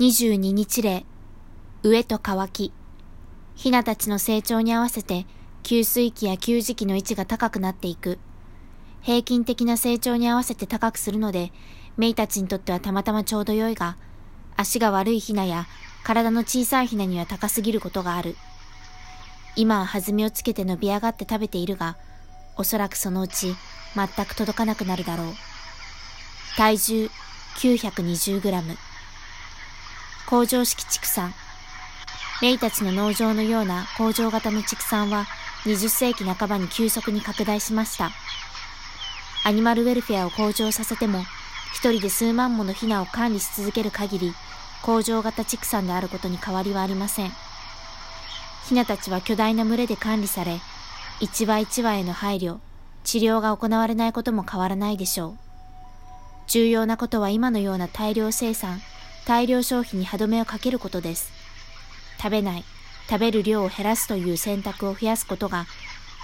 22日例、飢えと乾き。ヒナたちの成長に合わせて、給水器や給餌器の位置が高くなっていく。平均的な成長に合わせて高くするので、メイたちにとってはたまたまちょうど良いが、足が悪いヒナや体の小さいヒナには高すぎることがある。今は弾みをつけて伸び上がって食べているが、おそらくそのうち全く届かなくなるだろう。体重920グラム。工場式畜産。メイたちの農場のような工場型の畜産は20世紀半ばに急速に拡大しました。アニマルウェルフェアを向上させても、一人で数万ものヒナを管理し続ける限り、工場型畜産であることに変わりはありません。ヒナたちは巨大な群れで管理され、一羽一羽への配慮、治療が行われないことも変わらないでしょう。重要なことは今のような大量生産、大量消費に歯止めをかけることです。食べない、食べる量を減らすという選択を増やすことが、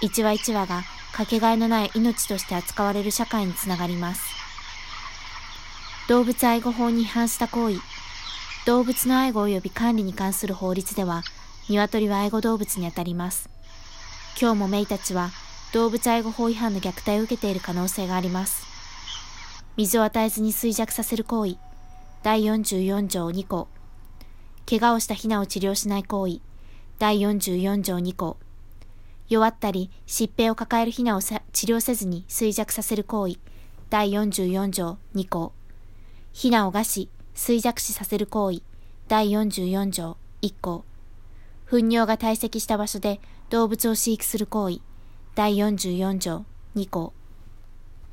一羽一羽がかけがえのない命として扱われる社会につながります。動物愛護法に違反した行為、動物の愛護及び管理に関する法律では、鶏は愛護動物にあたります。今日もメイたちは動物愛護法違反の虐待を受けている可能性があります。水を与えずに衰弱させる行為、第44条2項。怪我をしたヒナを治療しない行為。第44条2項。弱ったり疾病を抱えるヒナを治療せずに衰弱させる行為。第44条2項。ヒナを餓死、衰弱死させる行為。第44条1項。糞尿が堆積した場所で動物を飼育する行為。第44条2項。